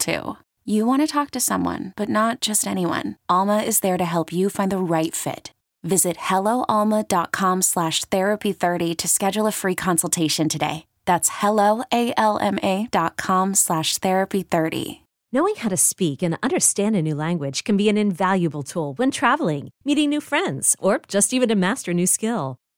too. You want to talk to someone, but not just anyone. Alma is there to help you find the right fit. Visit helloalma.com slash therapy30 to schedule a free consultation today. That's helloalma.com slash therapy30. Knowing how to speak and understand a new language can be an invaluable tool when traveling, meeting new friends, or just even to master a new skill.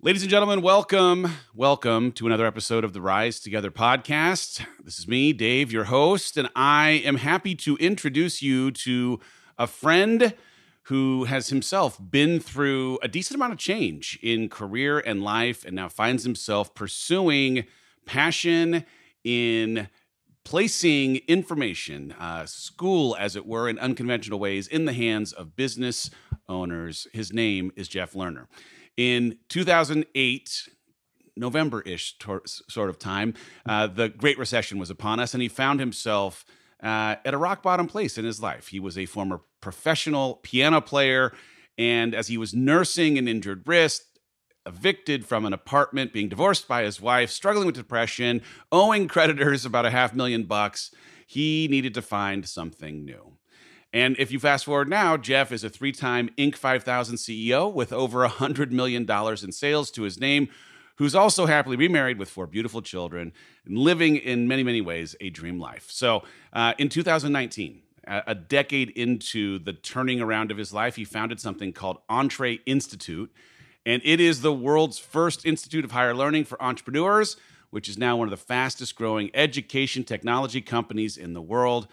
Ladies and gentlemen, welcome, welcome to another episode of the Rise Together podcast. This is me, Dave, your host, and I am happy to introduce you to a friend who has himself been through a decent amount of change in career and life and now finds himself pursuing passion in placing information, uh, school, as it were, in unconventional ways in the hands of business owners. His name is Jeff Lerner. In 2008, November ish sort of time, uh, the Great Recession was upon us, and he found himself uh, at a rock bottom place in his life. He was a former professional piano player, and as he was nursing an injured wrist, evicted from an apartment, being divorced by his wife, struggling with depression, owing creditors about a half million bucks, he needed to find something new. And if you fast forward now, Jeff is a three time Inc. 5000 CEO with over $100 million in sales to his name, who's also happily remarried with four beautiful children and living in many, many ways a dream life. So uh, in 2019, a decade into the turning around of his life, he founded something called Entre Institute. And it is the world's first institute of higher learning for entrepreneurs, which is now one of the fastest growing education technology companies in the world.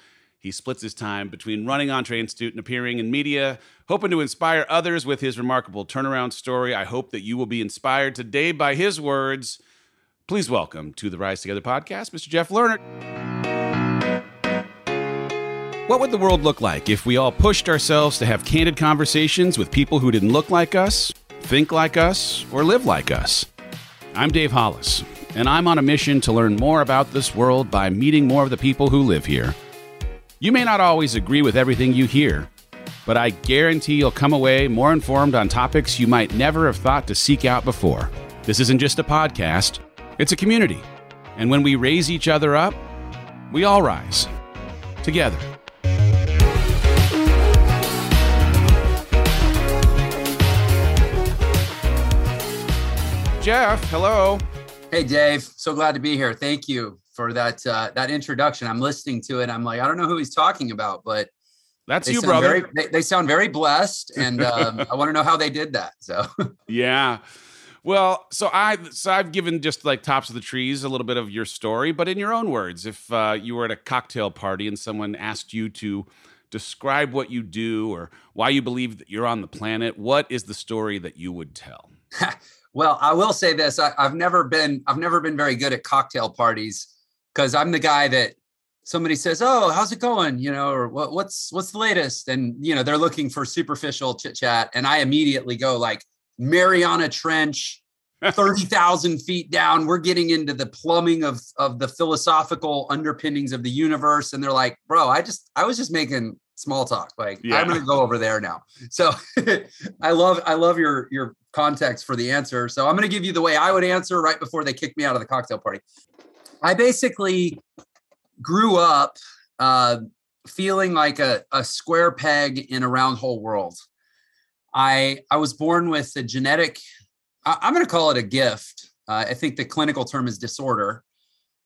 He splits his time between running Entre Institute and appearing in media, hoping to inspire others with his remarkable turnaround story. I hope that you will be inspired today by his words. Please welcome to the Rise Together podcast, Mr. Jeff Lerner. What would the world look like if we all pushed ourselves to have candid conversations with people who didn't look like us, think like us, or live like us? I'm Dave Hollis, and I'm on a mission to learn more about this world by meeting more of the people who live here. You may not always agree with everything you hear, but I guarantee you'll come away more informed on topics you might never have thought to seek out before. This isn't just a podcast, it's a community. And when we raise each other up, we all rise together. Jeff, hello. Hey, Dave. So glad to be here. Thank you for that uh, that introduction. I'm listening to it. I'm like, I don't know who he's talking about, but that's you, brother. Very, they, they, sound very blessed, and um, I want to know how they did that. So yeah. Well, so I so I've given just like tops of the trees a little bit of your story, but in your own words, if uh, you were at a cocktail party and someone asked you to describe what you do or why you believe that you're on the planet, what is the story that you would tell? well, I will say this: I, I've never been I've never been very good at cocktail parties because I'm the guy that somebody says, "Oh, how's it going?" You know, or what, what's what's the latest? And you know, they're looking for superficial chit chat, and I immediately go like Mariana Trench, thirty thousand feet down. We're getting into the plumbing of of the philosophical underpinnings of the universe, and they're like, "Bro, I just I was just making small talk. Like yeah. I'm going to go over there now." So I love I love your your context for the answer. So I'm going to give you the way I would answer right before they kick me out of the cocktail party. I basically grew up uh, feeling like a, a square peg in a round hole world. I I was born with a genetic. I, am going to call it a gift. Uh, I think the clinical term is disorder,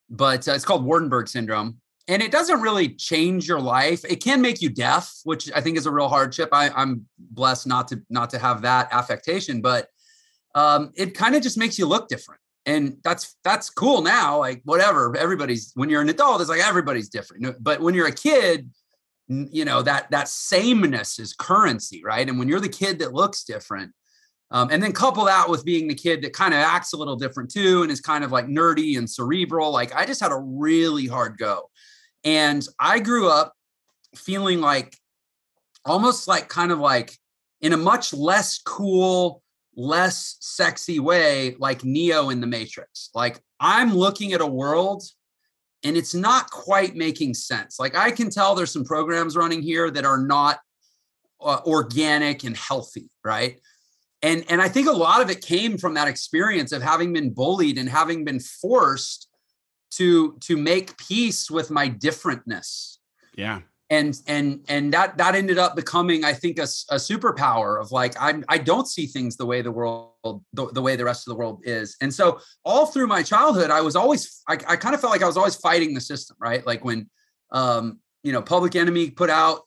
but uh, it's called Waardenburg syndrome and it doesn't really change your life. It can make you deaf, which I think is a real hardship. I, I, am blessed not to not to have that affectation, but um, it kind of just makes you look different, and that's that's cool now. Like whatever, everybody's when you're an adult, it's like everybody's different. But when you're a kid, you know that that sameness is currency, right? And when you're the kid that looks different, um, and then couple that with being the kid that kind of acts a little different too, and is kind of like nerdy and cerebral. Like I just had a really hard go. And I grew up feeling like almost like kind of like in a much less cool, less sexy way, like Neo in the Matrix. Like I'm looking at a world and it's not quite making sense. Like I can tell there's some programs running here that are not uh, organic and healthy, right? And and I think a lot of it came from that experience of having been bullied and having been forced to to make peace with my differentness yeah and and and that that ended up becoming i think a, a superpower of like i i don't see things the way the world the, the way the rest of the world is. And so all through my childhood i was always i, I kind of felt like i was always fighting the system right? Like when um you know public enemy put out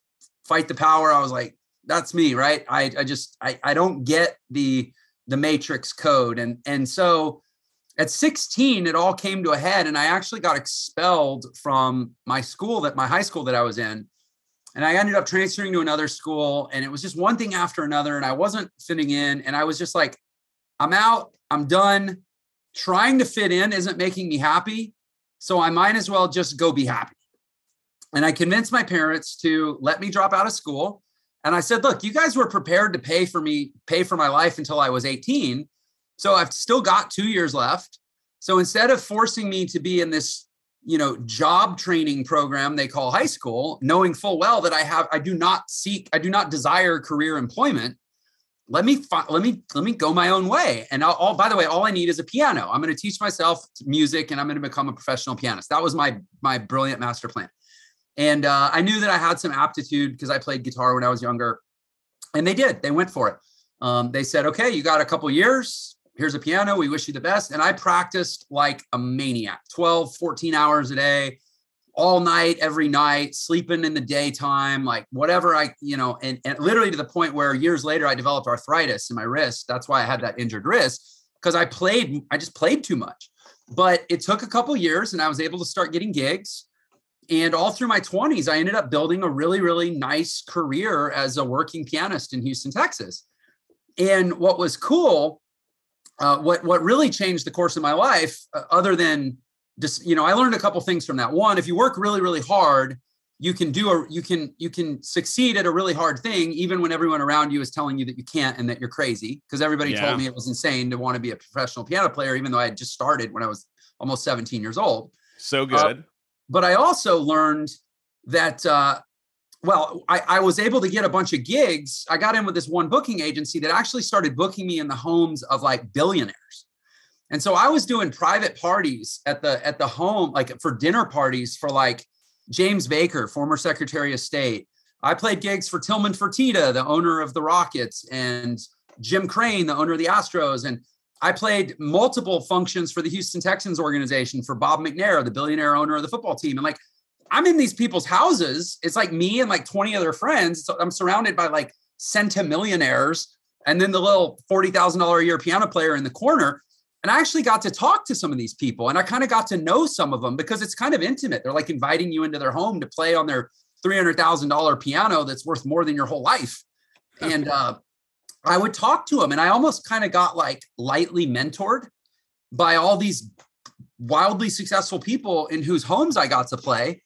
fight the power i was like that's me right? I i just i i don't get the the matrix code. And and so at 16 it all came to a head and i actually got expelled from my school that my high school that i was in and i ended up transferring to another school and it was just one thing after another and i wasn't fitting in and i was just like i'm out i'm done trying to fit in isn't making me happy so i might as well just go be happy and i convinced my parents to let me drop out of school and i said look you guys were prepared to pay for me pay for my life until i was 18 so I've still got two years left. So instead of forcing me to be in this, you know, job training program they call high school, knowing full well that I have, I do not seek, I do not desire career employment. Let me let me let me go my own way. And I'll, all by the way, all I need is a piano. I'm going to teach myself music, and I'm going to become a professional pianist. That was my my brilliant master plan. And uh, I knew that I had some aptitude because I played guitar when I was younger, and they did. They went for it. Um, they said, "Okay, you got a couple years here's a piano. We wish you the best. And I practiced like a maniac 12, 14 hours a day, all night, every night, sleeping in the daytime, like whatever I, you know, and, and literally to the point where years later I developed arthritis in my wrist. That's why I had that injured wrist because I played, I just played too much. But it took a couple years and I was able to start getting gigs. And all through my 20s, I ended up building a really, really nice career as a working pianist in Houston, Texas. And what was cool uh, what what really changed the course of my life, uh, other than just you know, I learned a couple things from that. One, if you work really really hard, you can do a you can you can succeed at a really hard thing, even when everyone around you is telling you that you can't and that you're crazy. Because everybody yeah. told me it was insane to want to be a professional piano player, even though I had just started when I was almost 17 years old. So uh, good. Uh, but I also learned that uh, well, I, I, was able to get a bunch of gigs. I got in with this one booking agency that actually started booking me in the homes of like billionaires. And so I was doing private parties at the at the home, like for dinner parties for like James Baker, former Secretary of State. I played gigs for Tillman Fertitta, the owner of the Rockets, and Jim Crane, the owner of the Astros. And I played multiple functions for the Houston Texans organization for Bob McNair, the billionaire owner of the football team. And like I'm in these people's houses. It's like me and like 20 other friends. So I'm surrounded by like centimillionaires and then the little $40,000 a year piano player in the corner. And I actually got to talk to some of these people and I kind of got to know some of them because it's kind of intimate. They're like inviting you into their home to play on their $300,000 piano that's worth more than your whole life. And uh, I would talk to them and I almost kind of got like lightly mentored by all these wildly successful people in whose homes I got to play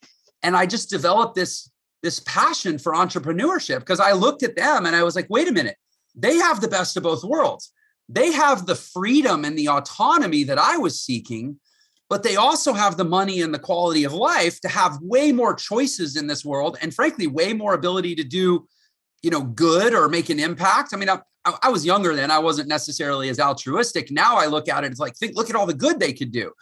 and I just developed this this passion for entrepreneurship because I looked at them and I was like, wait a minute, they have the best of both worlds. They have the freedom and the autonomy that I was seeking, but they also have the money and the quality of life to have way more choices in this world and frankly way more ability to do you know, good or make an impact. I mean, I, I was younger then. I wasn't necessarily as altruistic. Now I look at it, it's like, think, look at all the good they could do.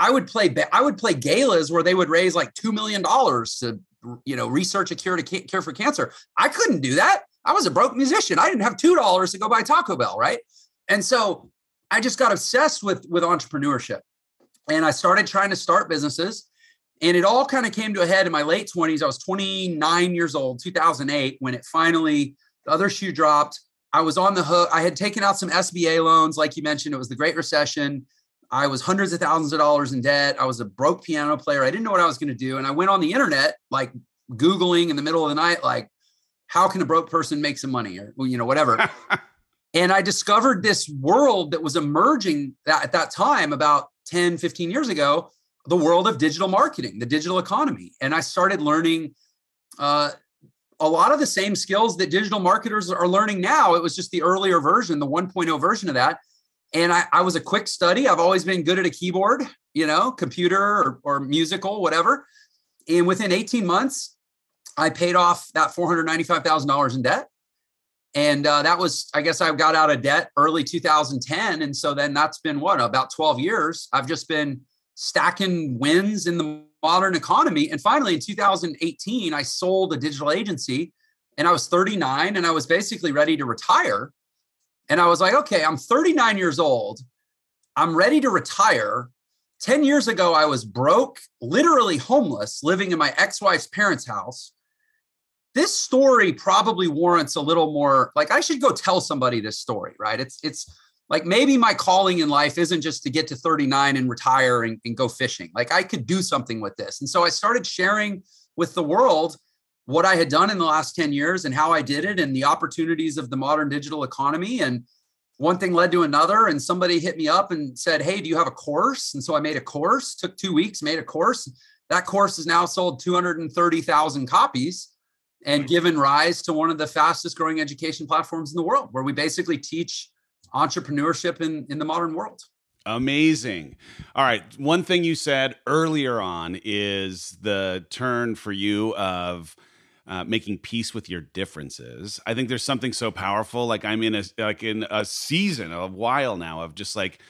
I would play, I would play galas where they would raise like $2 million to, you know, research a cure to cure for cancer. I couldn't do that. I was a broke musician. I didn't have $2 to go buy Taco Bell. Right. And so I just got obsessed with, with entrepreneurship and I started trying to start businesses. And it all kind of came to a head in my late 20s. I was 29 years old, 2008, when it finally, the other shoe dropped. I was on the hook. I had taken out some SBA loans. Like you mentioned, it was the Great Recession. I was hundreds of thousands of dollars in debt. I was a broke piano player. I didn't know what I was going to do. And I went on the internet, like Googling in the middle of the night, like, how can a broke person make some money or, you know, whatever. and I discovered this world that was emerging that, at that time about 10, 15 years ago the world of digital marketing, the digital economy. And I started learning uh, a lot of the same skills that digital marketers are learning now. It was just the earlier version, the 1.0 version of that. And I, I was a quick study. I've always been good at a keyboard, you know, computer or, or musical, whatever. And within 18 months, I paid off that $495,000 in debt. And uh, that was, I guess I got out of debt early 2010. And so then that's been what, about 12 years. I've just been stacking wins in the modern economy. And finally, in 2018, I sold a digital agency and I was 39 and I was basically ready to retire. And I was like, okay, I'm 39 years old. I'm ready to retire. 10 years ago, I was broke, literally homeless, living in my ex wife's parents' house. This story probably warrants a little more like I should go tell somebody this story, right? It's, it's, like maybe my calling in life isn't just to get to 39 and retire and, and, go fishing. Like I could do something with this. And so I started sharing with the world what I had done in the last 10 years and how I did it and the opportunities of the modern digital economy. And one thing led to another. And somebody hit me up and said, Hey, do you have a course? And so I made a course, took two weeks, made a course. That course has now sold 230,000 copies and hmm. given rise to one of the fastest growing education platforms in the world, where we basically teach entrepreneurship in, in the modern world. Amazing. All right. One thing you said earlier on is the turn for you of uh, making peace with your differences. I think there's something so powerful. Like I'm in a like in a season, a while now of just like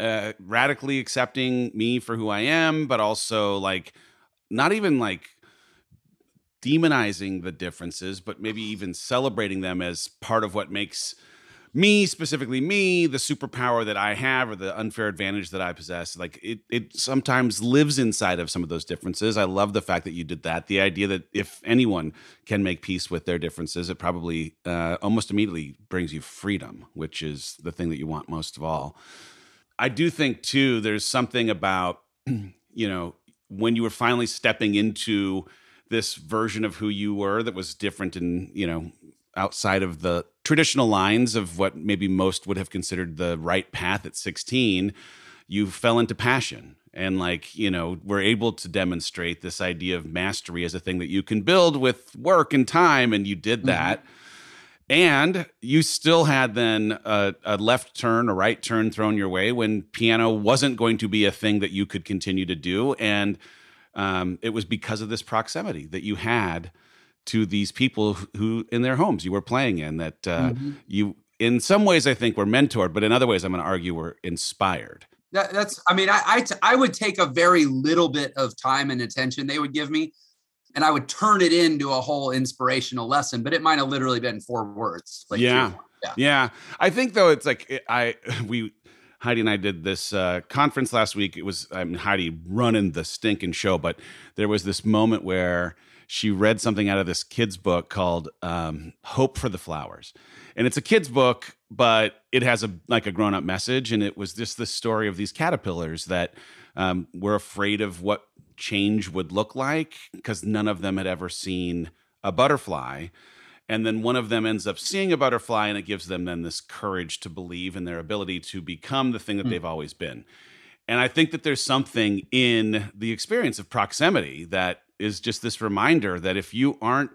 uh, radically accepting me for who I am, but also like not even like demonizing the differences, but maybe even celebrating them as part of what makes me specifically me the superpower that i have or the unfair advantage that i possess like it it sometimes lives inside of some of those differences. I love the fact that you did that. The idea that if anyone can make peace with their differences it probably uh, almost immediately brings you freedom which is the thing that you want most of all. I do think too there's something about you know when you were finally stepping into this version of who you were that was different and you know outside of the traditional lines of what maybe most would have considered the right path at 16 you fell into passion and like you know we're able to demonstrate this idea of mastery as a thing that you can build with work and time and you did mm-hmm. that mm-hmm. and you still had then a, a, left turn a right turn thrown your way when piano wasn't going to be a thing that you could continue to do and um, it was because of this proximity that you had to these people who in their homes you were playing in that uh, mm-hmm. you in some ways i think were mentored but in other ways i'm going to argue were inspired that, that's i mean I, I, t- I would take a very little bit of time and attention they would give me and i would turn it into a whole inspirational lesson but it might have literally been four words like yeah yeah. yeah i think though it's like i we Heidi and I did this uh, conference last week. It was I mean, Heidi running the stinking show, but there was this moment where she read something out of this kid's book called um, Hope for the Flowers. And it's a kid's book, but it has a like a grown up message. And it was just the story of these caterpillars that um, were afraid of what change would look like because none of them had ever seen a butterfly. And then one of them ends up seeing a butterfly, and it gives them then this courage to believe in their ability to become the thing that mm. they've always been. And I think that there's something in the experience of proximity that is just this reminder that if you aren't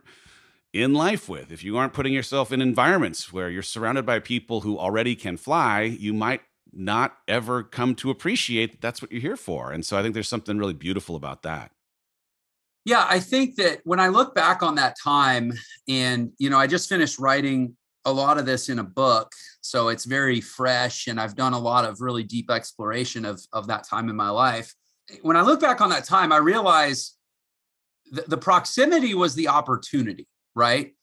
in life with, if you aren't putting yourself in environments where you're surrounded by people who already can fly, you might not ever come to appreciate that that's what you're here for. And so I think there's something really beautiful about that. Yeah, I think that when I look back on that time, and you know, I just finished writing a lot of this in a book, so it's very fresh, and I've done a lot of really deep exploration of of that time in my life. When I look back on that time, I realize the, the proximity was the opportunity, right?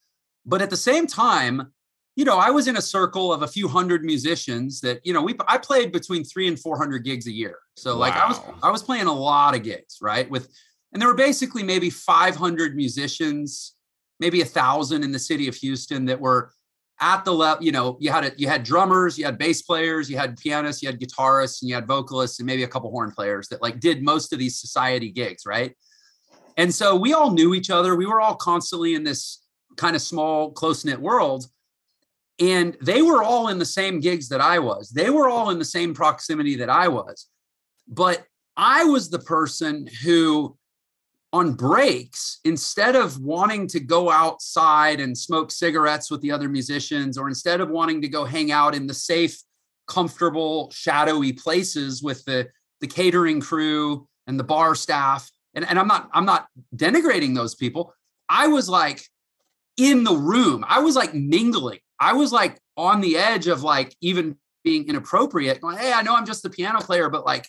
But at the same time, you know, I was in a circle of a few hundred musicians that, you know, we I played between three and four hundred gigs a year. So wow. like I was I was playing a lot of gigs, right? With and there were basically maybe 500 musicians, maybe a thousand in the city of Houston that were at the level, you know, you had a, you had drummers, you had bass players, you had pianists, you had guitarists, and you had vocalists, and maybe a couple horn players that like did most of these society gigs, right? And so we all knew each other. We were all constantly in this kind of small, close knit world. And they were all in the same gigs that I was. They were all in the same proximity that I was. But I was the person who, on breaks, instead of wanting to go outside and smoke cigarettes with the other musicians, or instead of wanting to go hang out in the safe, comfortable, shadowy places with the, the catering crew and the bar staff, and, and I'm not I'm not denigrating those people. I was like in the room. I was like mingling. I was like on the edge of like even being inappropriate. Going, hey, I know I'm just the piano player, but like,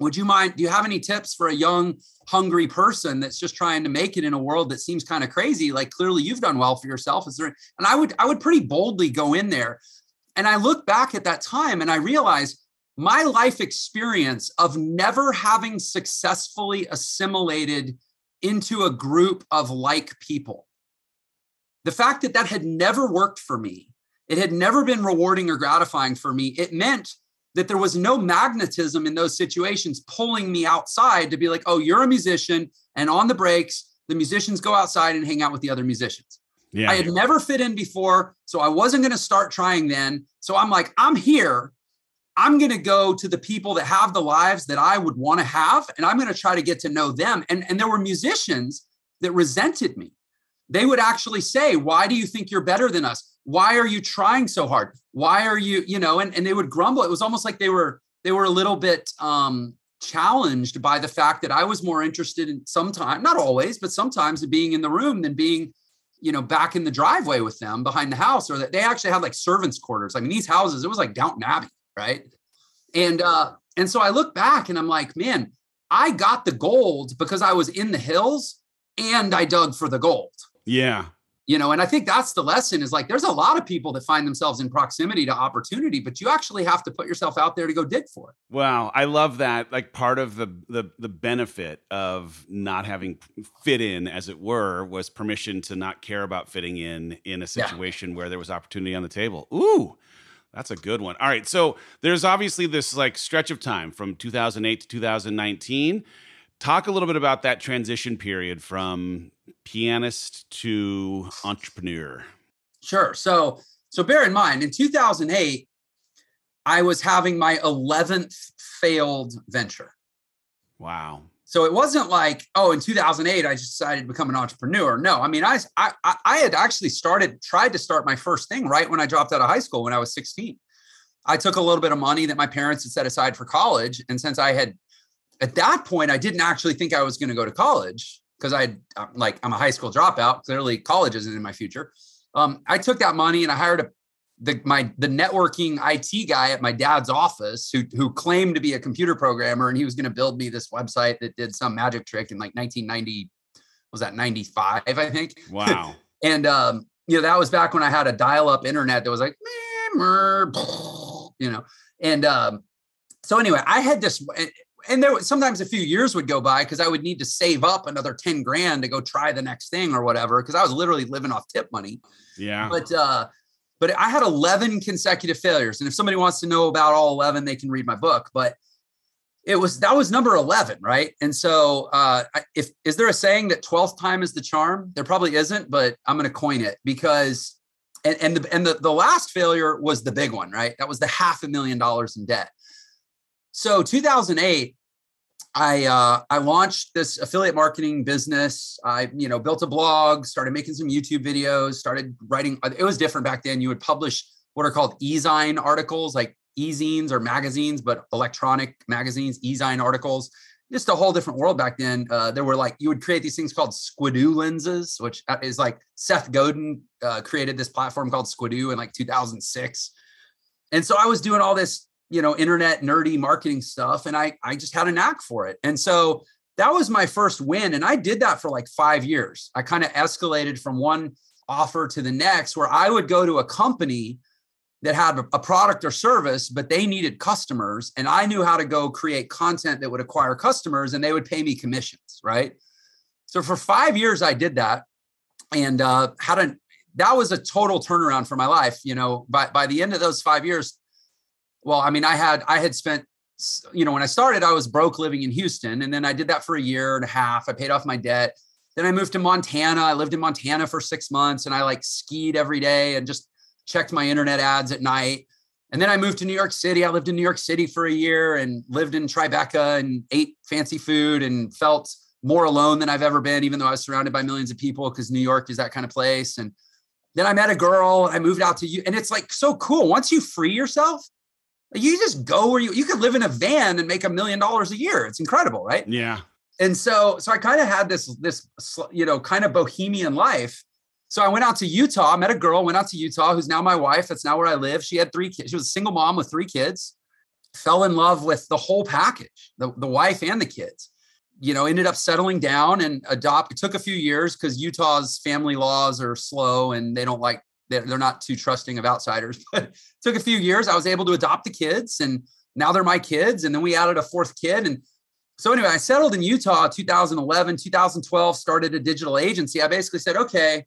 would you mind? Do you have any tips for a young, hungry person that's just trying to make it in a world that seems kind of crazy? Like, clearly you've done well for yourself. Is there? And I would I would pretty boldly go in there. And I look back at that time and I realize my life experience of never having successfully assimilated into a group of like people. The fact that that had never worked for me, it had never been rewarding or gratifying for me, it meant that there was no magnetism in those situations pulling me outside to be like, oh, you're a musician. And on the breaks, the musicians go outside and hang out with the other musicians. Yeah. I had never fit in before. So I wasn't going to start trying then. So I'm like, I'm here I'm going to go to the people that have the lives that I would want to have, and I'm going to try to get to know them. And, and there were musicians that resented me. They would actually say, Why do you think you're better than us? Why are you trying so hard? Why are you, you know, and, and they would grumble. It was almost like they were they were a little bit um challenged by the fact that I was more interested in sometimes, not always, but sometimes being in the room than being, you know, back in the driveway with them behind the house, or that they actually had like servants' quarters. I mean, these houses, it was like Downton Abbey right? And uh, and so I look back and I'm like, man, I got the gold because I was in the hills and I dug for the gold. Yeah. You know, and I think that's the lesson is like there's a lot of people that find themselves in proximity to opportunity, but you actually have to put yourself out there to go dig for it. Wow, I love that. Like part of the the the benefit of not having fit in as it were was permission to not care about fitting in in a situation yeah. where there was opportunity on the table. Ooh. That's a good one. All right. So there's obviously this like stretch of time from 2008 to 2019. Talk a little bit about that transition period from pianist to entrepreneur. Sure. So so bear in mind in 2008 I was having my 11th failed venture. Wow. So it wasn't like, oh, in 2008, I just decided to become an entrepreneur. No, I mean, I, I, I had actually started, tried to start my first thing right when I dropped out of high school when I was 16. I took a little bit of money that my parents had set aside for college. And since I had, at that point, I didn't actually think I was going to go to college because I, like, I'm a high school dropout. Clearly, college isn't in my future. Um, I took that money and I hired a the my the networking IT guy at my dad's office who who claimed to be a computer programmer and he was going to build me this website that did some magic trick in like 1990 was that 95 I think. Wow. and um you know that was back when I had a dial up internet that was like you know and um so anyway I had this and there was sometimes a few years would go by because I would need to save up another 10 grand to go try the next thing or whatever because I was literally living off tip money. Yeah. But uh but I had 11 consecutive failures. And if somebody wants to know about all 11, they can read my book. But it was that was number 11, right? And so, uh, if is there a saying that 12th time is the charm? There probably isn't, but I'm going to coin it because. And, and the and the, the last failure was the big one, right? That was the half a million dollars in debt. So 2008, I uh, I launched this affiliate marketing business. I you know built a blog, started making some YouTube videos, started writing. It was different back then. You would publish what are called e-zine articles, like e-zines or magazines, but electronic magazines, e-zine articles. Just a whole different world back then. Uh, there were like you would create these things called Squidoo lenses, which uh, is like Seth Godin uh, created this platform called Squidoo in like 2006. And so I was doing all this, you know, internet nerdy marketing stuff, and I I just had a knack for it. And so that was my first win, and I did that for like five years. I kind of escalated from one offer to the next, where I would go to a company that had a product or service, but they needed customers. And I knew how to go create content that would acquire customers and they would pay me commissions. Right. So for five years, I did that and uh, had a, that was a total turnaround for my life. You know, by, by the end of those five years, well, I mean, I had, I had spent, you know, when I started, I was broke living in Houston. And then I did that for a year and a half. I paid off my debt. Then I moved to Montana. I lived in Montana for six months and I like skied every day and just checked my internet ads at night. And then I moved to New York City. I lived in New York City for a year and lived in Tribeca and ate fancy food and felt more alone than I've ever been, even though I was surrounded by millions of people because New York is that kind of place. And then I met a girl. I moved out to you, and it's like so cool. Once you free yourself, you just go where you you could live in a van and make a million dollars a year. It's incredible, right? Yeah. And so, so I kind of had this this you know kind of bohemian life so I went out to Utah, met a girl, went out to Utah, who's now my wife. That's now where I live. She had three kids. She was a single mom with three kids, fell in love with the whole package, the, the wife and the kids. You know, ended up settling down and adopt. It took a few years because Utah's family laws are slow and they don't like, they're, they're not too trusting of outsiders. But it took a few years. I was able to adopt the kids and now they're my kids. And then we added a fourth kid. And so anyway, I settled in Utah 2011, 2012, started a digital agency. I basically said, okay,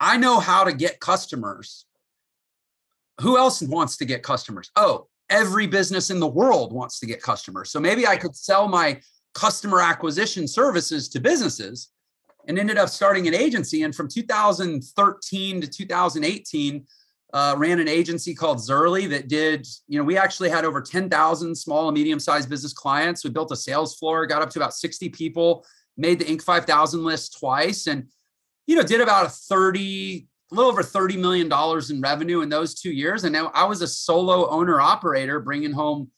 I know how to get customers. Who else wants to get customers? Oh, every business in the world wants to get customers. So maybe I could sell my customer acquisition services to businesses and ended up starting an agency. And from 2013 to 2018, uh, ran an agency called Zurly that did, you know, we actually had over 10,000 small and medium sized business clients. We built a sales floor, got up to about 60 people, made the Inc. 5000 list twice. And you know, did about a 30, a little over $30 million in revenue in those two years. And now I was a solo owner operator bringing home,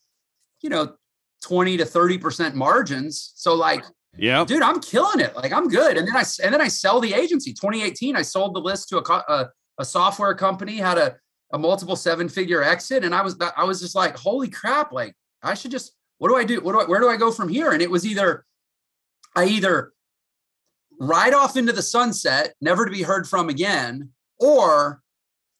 you know, 20 to 30% margins. So like, yeah, dude, I'm killing it. Like I'm good. And then I, and then I sell the agency 2018. I sold the list to a, a, a software company, had a, a multiple seven figure exit. And I was, I was just like, holy crap. Like I should just, what do I do? What do I, where do I go from here? And it was either, I either right off into the sunset, never to be heard from again, or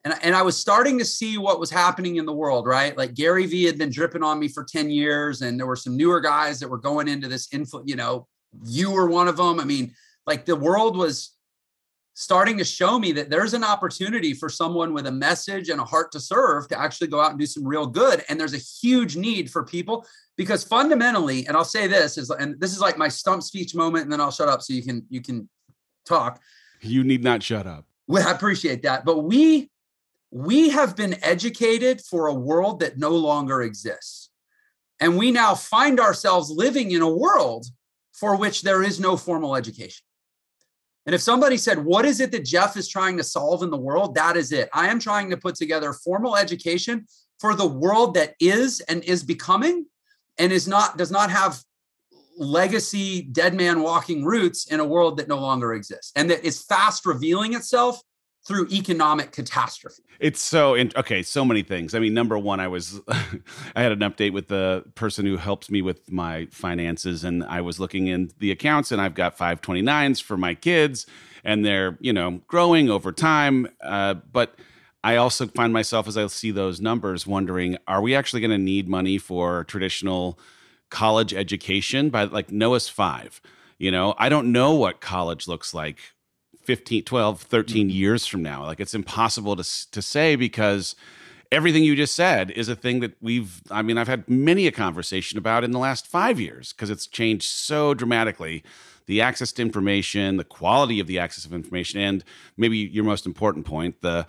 and, and I was starting to see what was happening in the world, right? Like Gary Vee had been dripping on me for 10 years, and there were some newer guys that were going into this info, you know, you were one of them. I mean, like the world was starting to show me that there's an opportunity for someone with a message and a heart to serve to actually go out and do some real good. And there's a huge need for people because fundamentally, and I'll say this is, and this is like my stump speech moment, and then I'll shut up so you can you can talk. You need not shut up. Well, I appreciate that, but we we have been educated for a world that no longer exists, and we now find ourselves living in a world for which there is no formal education. And if somebody said, What is it that Jeff is trying to solve in the world? That is it. I am trying to put together formal education for the world that is and is becoming and is not does not have legacy dead man walking roots in a world that no longer exists and that is fast revealing itself through economic catastrophe. It's so okay, so many things. I mean, number one, I was I had an update with the person who helps me with my finances, and I was looking in the accounts, and I've got five twenty nines for my kids, and they're you know growing over time, uh, but. I also find myself as I see those numbers wondering, are we actually going to need money for traditional college education by like Noah's 5? You know, I don't know what college looks like 15, 12, 13 mm-hmm. years from now. Like it's impossible to to say because everything you just said is a thing that we've I mean, I've had many a conversation about in the last 5 years because it's changed so dramatically the access to information, the quality of the access of information and maybe your most important point, the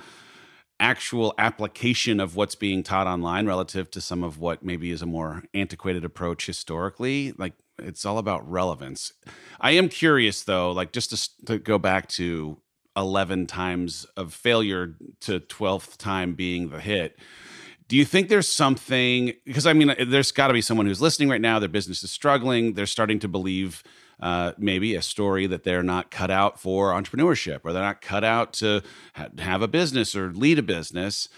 actual application of what's being taught online relative to some of what maybe is a more antiquated approach historically like it's all about relevance i am curious though like just to, to go back to 11 times of failure to 12th time being the hit Do you think there's something because I mean there's got to be someone who's listening right now their business is struggling, they're starting to believe uh, maybe a story that they're not cut out for entrepreneurship or they're not cut out to ha- have a business or lead a business.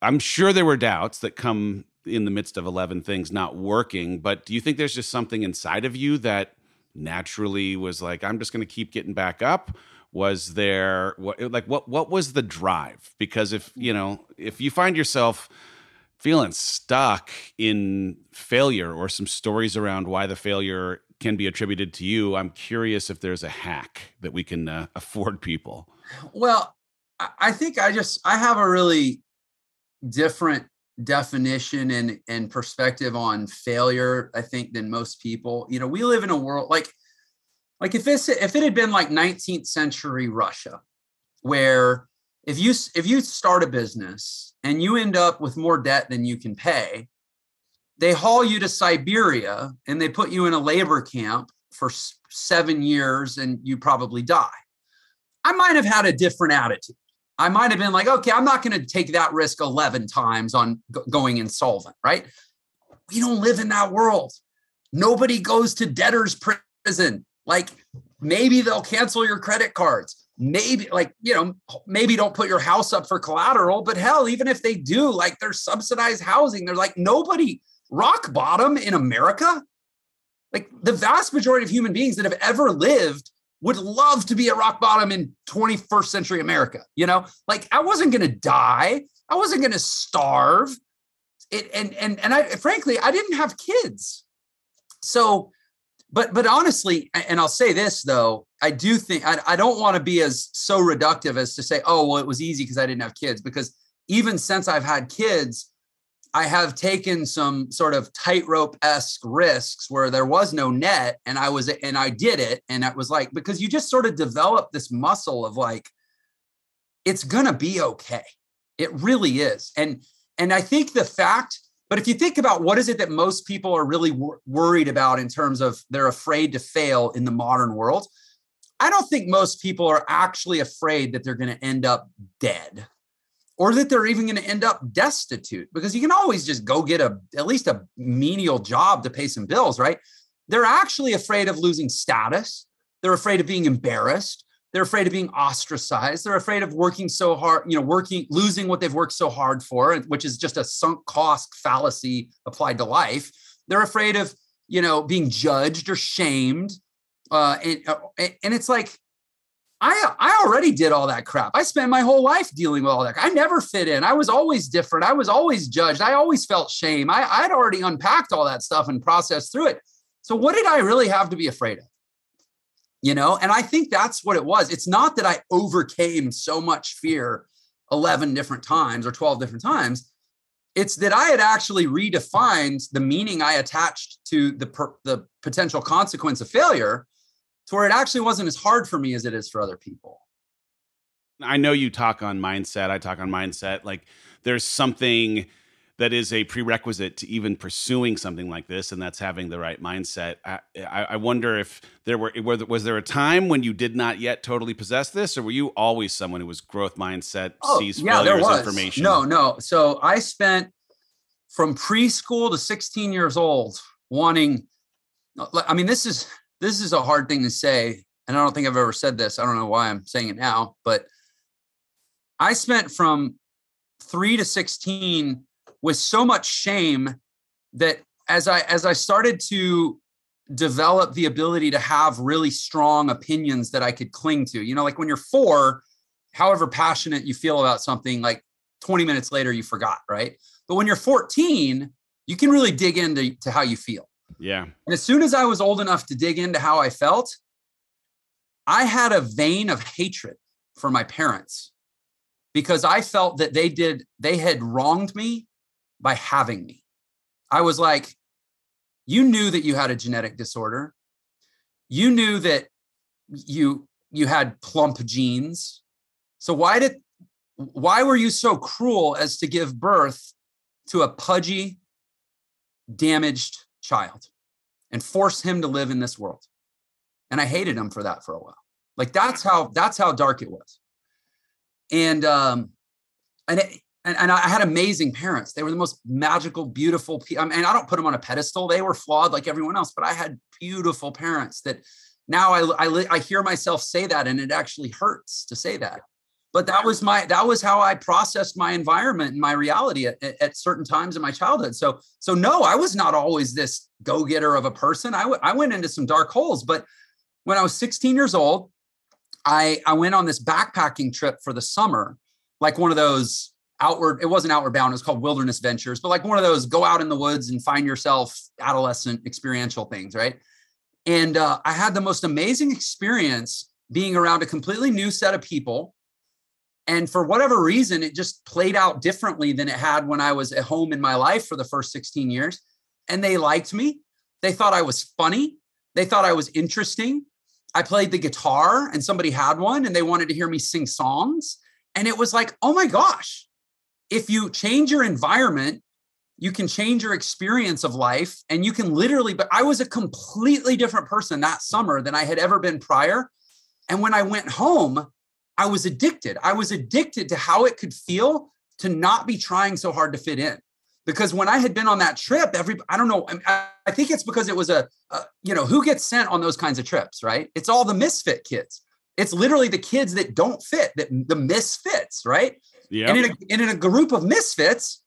I'm sure there were doubts that come in the midst of 11 things not working, but do you think there's just something inside of you that naturally was like, I'm just going to keep getting back up? Was there what like what what was the drive? Because if you know if you find yourself feeling stuck in failure or some stories around why the failure can be attributed to you, I'm curious if there's a hack that we can uh, afford people. Well, I think I just I have a really different definition and and perspective on failure i think than most people. You know we live in a world like like if this if it had been like 19th century russia where if you if you start a business and you end up with more debt than you can pay they haul you to siberia and they put you in a labor camp for seven years and you probably die. I might have had a different attitude I might have been like, okay, I'm not going to take that risk 11 times on g- going insolvent, right? We don't live in that world. Nobody goes to debtor's prison. Like maybe they'll cancel your credit cards. Maybe, like, you know, maybe don't put your house up for collateral, but hell, even if they do, like, there's subsidized housing. They're like, nobody rock bottom in America. Like, the vast majority of human beings that have ever lived would love to be at rock bottom in 21st century America. You know, like I wasn't going to die. I wasn't going to starve. It, and, and, and I, frankly, I didn't have kids. So, but, but honestly, and I'll say this though, I do think, I, I don't want to be as so reductive as to say, oh, well, it was easy because I didn't have kids. Because even since I've had kids, I have taken some sort of tightrope esque risks where there was no net, and I was and I did it, and it was like because you just sort of develop this muscle of like, it's gonna be okay. It really is, and and I think the fact. But if you think about what is it that most people are really wor- worried about in terms of they're afraid to fail in the modern world, I don't think most people are actually afraid that they're going to end up dead or that they're even going to end up destitute because you can always just go get a at least a menial job to pay some bills, right? They're actually afraid of losing status. They're afraid of being embarrassed. They're afraid of being ostracized. They're afraid of working so hard, you know, working, losing what they've worked so hard for, which is just a sunk cost fallacy applied to life. They're afraid of, you know, being judged or shamed. Uh, and, uh, and it's like, I I already did all that crap. I spent my whole life dealing with all that. I never fit in. I was always different. I was always judged. I always felt shame. I, I'd already unpacked all that stuff and processed through it. So what did I really have to be afraid of? You know, and I think that's what it was. It's not that I overcame so much fear 11 different times or 12 different times. It's that I had actually redefined the meaning I attached to the per, the potential consequence of failure to where it actually wasn't as hard for me as it is for other people. I know you talk on mindset. I talk on mindset. Like there's something that is a prerequisite to even pursuing something like this, and that's having the right mindset. I, I wonder if there were was there a time when you did not yet totally possess this, or were you always someone who was growth mindset, oh, sees yeah, failure as information? No, no. So I spent from preschool to 16 years old wanting. I mean, this is this is a hard thing to say. And I don't think I've ever said this. I don't know why I'm saying it now, but I spent from three to 16 with so much shame that as I as I started to develop the ability to have really strong opinions that I could cling to, you know, like when you're four, however passionate you feel about something, like 20 minutes later you forgot, right? But when you're 14, you can really dig into to how you feel. Yeah. And as soon as I was old enough to dig into how I felt, I had a vein of hatred for my parents because I felt that they did, they had wronged me by having me. I was like, you knew that you had a genetic disorder. You knew that you you had plump genes. So why did why were you so cruel as to give birth to a pudgy, damaged child and force him to live in this world. And I hated him for that for a while. Like that's how that's how dark it was. And um and it, and, and I had amazing parents. They were the most magical, beautiful. I mean, I don't put them on a pedestal. They were flawed like everyone else, but I had beautiful parents that now I, I, I hear myself say that and it actually hurts to say that. But that was my, that was how I processed my environment and my reality at, at certain times in my childhood. So, so no, I was not always this go getter of a person. I, w- I went into some dark holes, but when I was 16 years old, I, I went on this backpacking trip for the summer, like one of those outward, it wasn't outward bound, it was called wilderness ventures, but like one of those go out in the woods and find yourself adolescent experiential things, right? And uh, I had the most amazing experience being around a completely new set of people. And for whatever reason, it just played out differently than it had when I was at home in my life for the first 16 years. And they liked me. They thought I was funny. They thought I was interesting. I played the guitar and somebody had one and they wanted to hear me sing songs. And it was like, oh my gosh, if you change your environment, you can change your experience of life and you can literally, but I was a completely different person that summer than I had ever been prior. And when I went home, I was addicted. I was addicted to how it could feel to not be trying so hard to fit in. Because when I had been on that trip, every I don't know, I think it's because it was a, a you know, who gets sent on those kinds of trips, right? It's all the misfit kids. It's literally the kids that don't fit, that the misfits, right? Yeah. And in a, and in a group of misfits,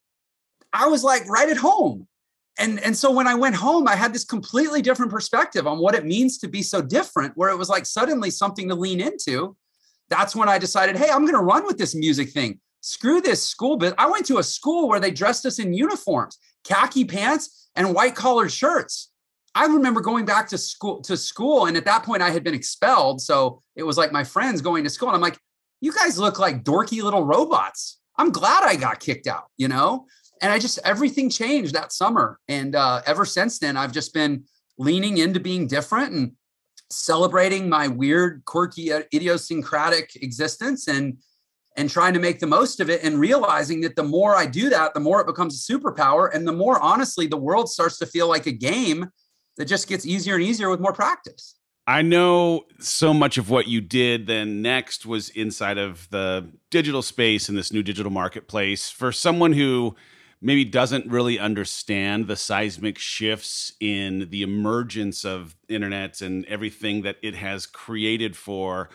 I was like right at home. And, and so when I went home, I had this completely different perspective on what it means to be so different, where it was like suddenly something to lean into. That's when I decided, hey, I'm going to run with this music thing. Screw this school bit. I went to a school where they dressed us in uniforms, khaki pants, and white collared shirts. I remember going back to school to school, and at that point I had been expelled. So it was like my friends going to school. And I'm like, you guys look like dorky little robots. I'm glad I got kicked out, you know? And I just, everything changed that summer. And uh, ever since then, I've just been leaning into being different and celebrating my weird, quirky, idiosyncratic existence and and trying to make the most of it and realizing that the more I do that, the more it becomes a superpower. And the more honestly, the world starts to feel like a game that just gets easier and easier with more practice. I know so much of what you did then next was inside of the digital space in this new digital marketplace. For someone who maybe doesn't really understand the seismic shifts in the emergence of internet and everything that it has created for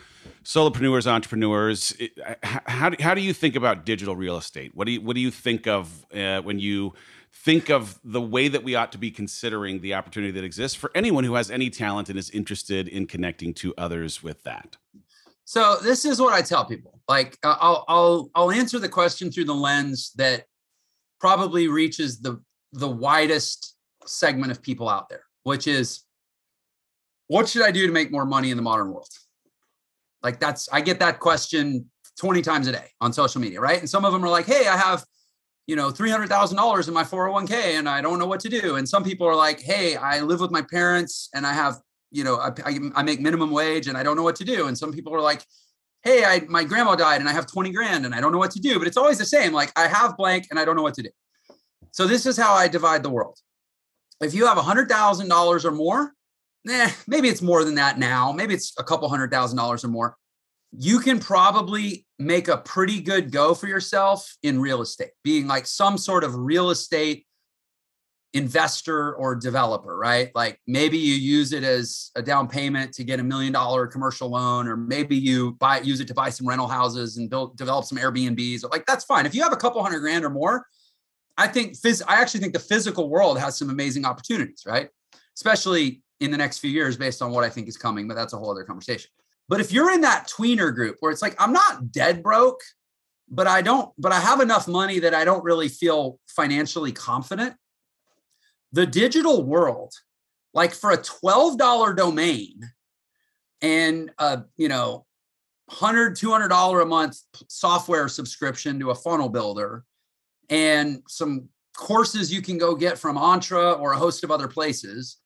solopreneurs, entrepreneurs, how, how do you think about digital real estate? What do you, what do you think of uh, when you think of the way that we ought to be considering the opportunity that exists for anyone who has any talent and is interested in connecting to others with that. So this is what I tell people. Like uh, I'll I'll I'll answer the question through the lens that probably reaches the the widest segment of people out there, which is what should I do to make more money in the modern world? Like that's I get that question 20 times a day on social media, right? And some of them are like, "Hey, I have you know, $300,000 in my 401k and I don't know what to do. And some people are like, hey, I live with my parents and I have, you know, I, I, make minimum wage and I don't know what to do. And some people are like, hey, I, my grandma died and I have 20 grand and I don't know what to do. But it's always the same. Like I have blank and I don't know what to do. So this is how I divide the world. If you have $100,000 or more, eh, maybe it's more than that now. Maybe it's a couple hundred thousand dollars or more you can probably make a pretty good go for yourself in real estate, being like some sort of real estate investor or developer, right? Like maybe you use it as a down payment to get a million dollar commercial loan, or maybe you buy use it to buy some rental houses and build develop some Airbnbs. Like that's fine. If you have a couple hundred grand or more, I think phys- I actually think the physical world has some amazing opportunities, right? Especially in the next few years, based on what I think is coming. But that's a whole other conversation. But if you're in that tweener group where it's like, I'm not dead broke, but I don't, but I have enough money that I don't really feel financially confident. The digital world, like for a $12 domain and a, you know, $100, $200 a month software subscription to a funnel builder and some courses you can go get from Entre or a host of other places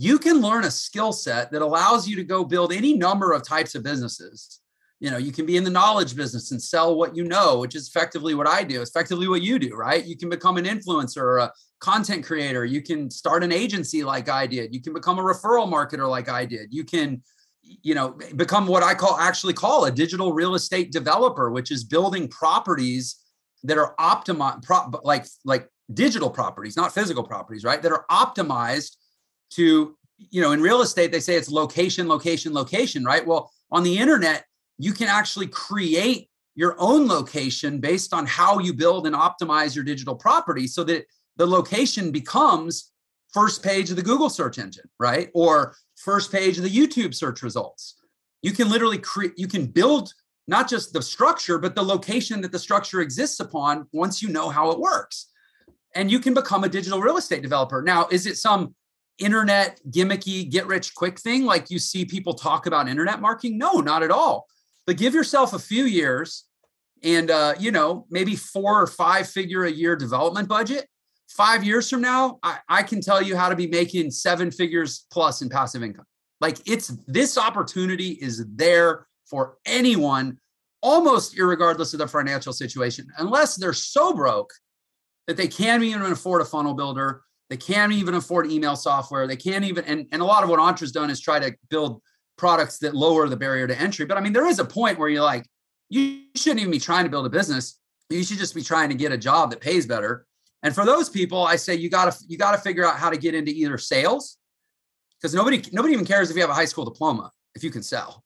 you can learn a skill set that allows you to go build any number of types of businesses. You know, you can be in the knowledge business and sell what you know, which is effectively what I do, effectively what you do, right? You can become an influencer or a content creator. You can start an agency like I did. You can become a referral marketer like I did. You can, you know, become what I call actually call a digital real estate developer, which is building properties that are optimized pro- like like digital properties not physical properties right that are optimized to you know in real estate they say it's location location location right well on the internet you can actually create your own location based on how you build and optimize your digital property so that the location becomes first page of the Google search engine, right? Or first page of the YouTube search results. You can literally create, you can build not just the structure, but the location that the structure exists upon once you know how it works. And you can become a digital real estate developer. Now, is it some internet gimmicky, get rich quick thing like you see people talk about internet marketing? No, not at all. But give yourself a few years and, uh, you know, maybe four or five figure a year development budget five years from now, I, I can tell you how to be making seven figures plus in passive income. Like it's this opportunity is there for anyone, almost regardless of their financial situation, unless they're so broke that they can't even afford a funnel builder, they can't even afford email software, they can't even, and, and a lot of what Entre's done is try to build products that lower the barrier to entry. But I mean, there is a point where you're like, you shouldn't even be trying to build a business. You should just be trying to get a job that pays better and for those people, I say you got to you got to figure out how to get into either sales because nobody nobody even cares if you have a high school diploma if you can sell.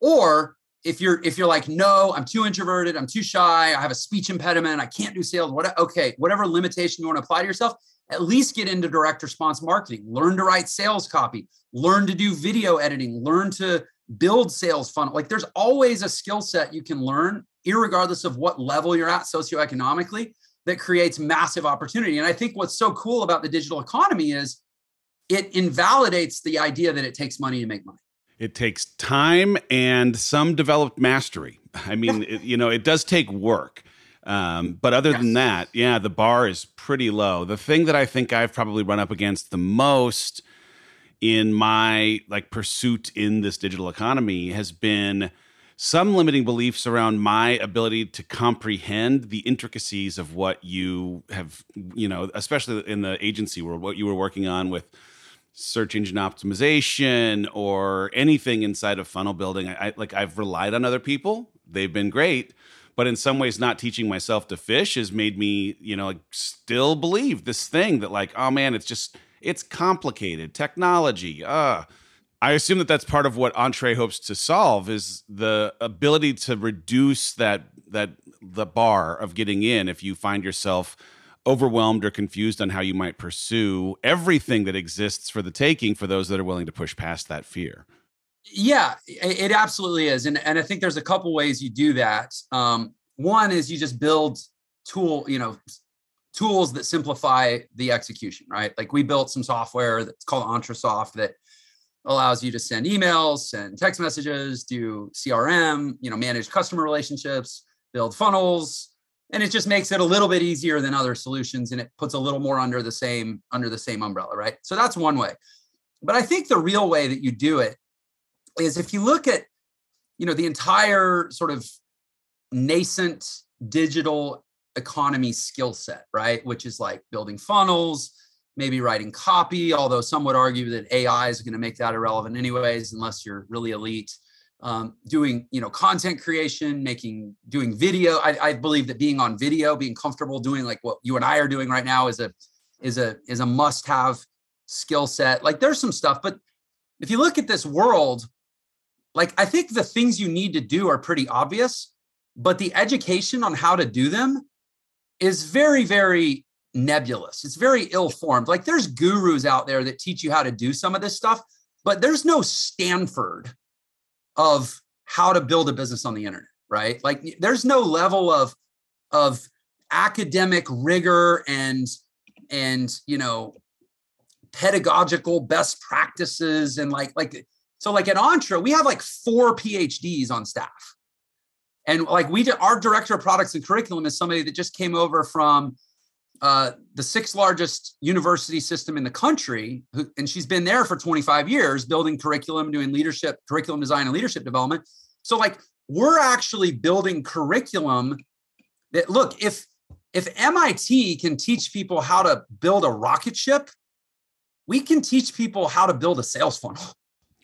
Or if you're if you're like no, I'm too introverted, I'm too shy, I have a speech impediment, I can't do sales, what okay, whatever limitation you want to apply to yourself, at least get into direct response marketing. Learn to write sales copy, learn to do video editing, learn to build sales funnel. Like there's always a skill set you can learn, regardless of what level you're at socioeconomically that creates massive opportunity. And I think what's so cool about the digital economy is it invalidates the idea that it takes money to make money. It takes time and some developed mastery. I mean, it, you know, it does take work. Um, but other yes. than that, yeah, the bar is pretty low. The thing that I think I've probably run up against the most in my like pursuit in this digital economy has been some limiting beliefs around my ability to comprehend the intricacies of what you have, you know, especially in the agency world, what you were working on with search engine optimization or anything inside of funnel building. I, I like I've relied on other people. They've been great, but in some ways not teaching myself to fish has made me, you know, like still believe this thing that like, oh man, it's just it's complicated. Technology. Uh I assume that that's part of what Entre hopes to solve is the ability to reduce that that the bar of getting in if you find yourself overwhelmed or confused on how you might pursue everything that exists for the taking for those that are willing to push past that fear. Yeah, it absolutely is, and and I think there's a couple ways you do that. Um, one is you just build tool, you know, tools that simplify the execution, right? Like we built some software that's called EntreSoft that allows you to send emails, send text messages, do CRM, you know, manage customer relationships, build funnels, and it just makes it a little bit easier than other solutions and it puts a little more under the same under the same umbrella, right? So that's one way. But I think the real way that you do it is if you look at you know the entire sort of nascent digital economy skill set, right? Which is like building funnels, maybe writing copy, although some would argue that AI is going to make that irrelevant anyways, unless you're really elite. Um, doing you know content creation, making doing video. I, I believe that being on video, being comfortable doing like what you and I are doing right now is a is a is a must have skill set. Like there's some stuff, but if you look at this world, like I think the things you need to do are pretty obvious, but the education on how to do them is very very nebulous. It's very ill formed. Like there's gurus out there that teach you how to do some of this stuff, but there's no Stanford of how to build a business on the internet, right? Like there's no level of of academic rigor and and you know pedagogical best practices and like like so like at Entre we have like four PhDs on staff. And like we did, our director of products and curriculum is somebody that just came over from uh, the sixth largest university system in the country, who, and she's been there for 25 years, building curriculum, doing leadership, curriculum design, and leadership development. So, like, we're actually building curriculum that look if if MIT can teach people how to build a rocket ship, we can teach people how to build a sales funnel.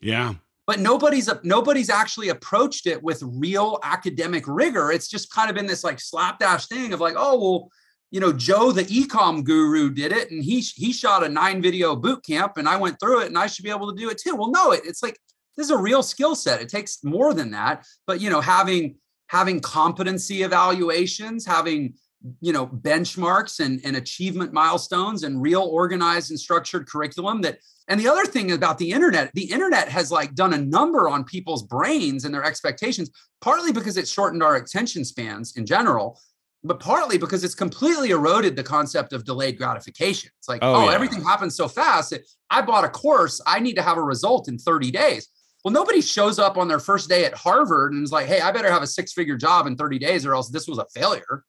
Yeah. But nobody's nobody's actually approached it with real academic rigor. It's just kind of been this like slapdash thing of like, oh well, you know, Joe the ecom guru did it, and he he shot a nine video boot camp, and I went through it, and I should be able to do it too. Well, no, it, it's like this is a real skill set. It takes more than that, but you know, having having competency evaluations, having you know benchmarks and, and achievement milestones and real organized and structured curriculum that and the other thing about the internet the internet has like done a number on people's brains and their expectations partly because it shortened our attention spans in general but partly because it's completely eroded the concept of delayed gratification it's like oh, oh yeah. everything happens so fast i bought a course i need to have a result in 30 days well, nobody shows up on their first day at Harvard and is like, hey, I better have a six figure job in 30 days or else this was a failure.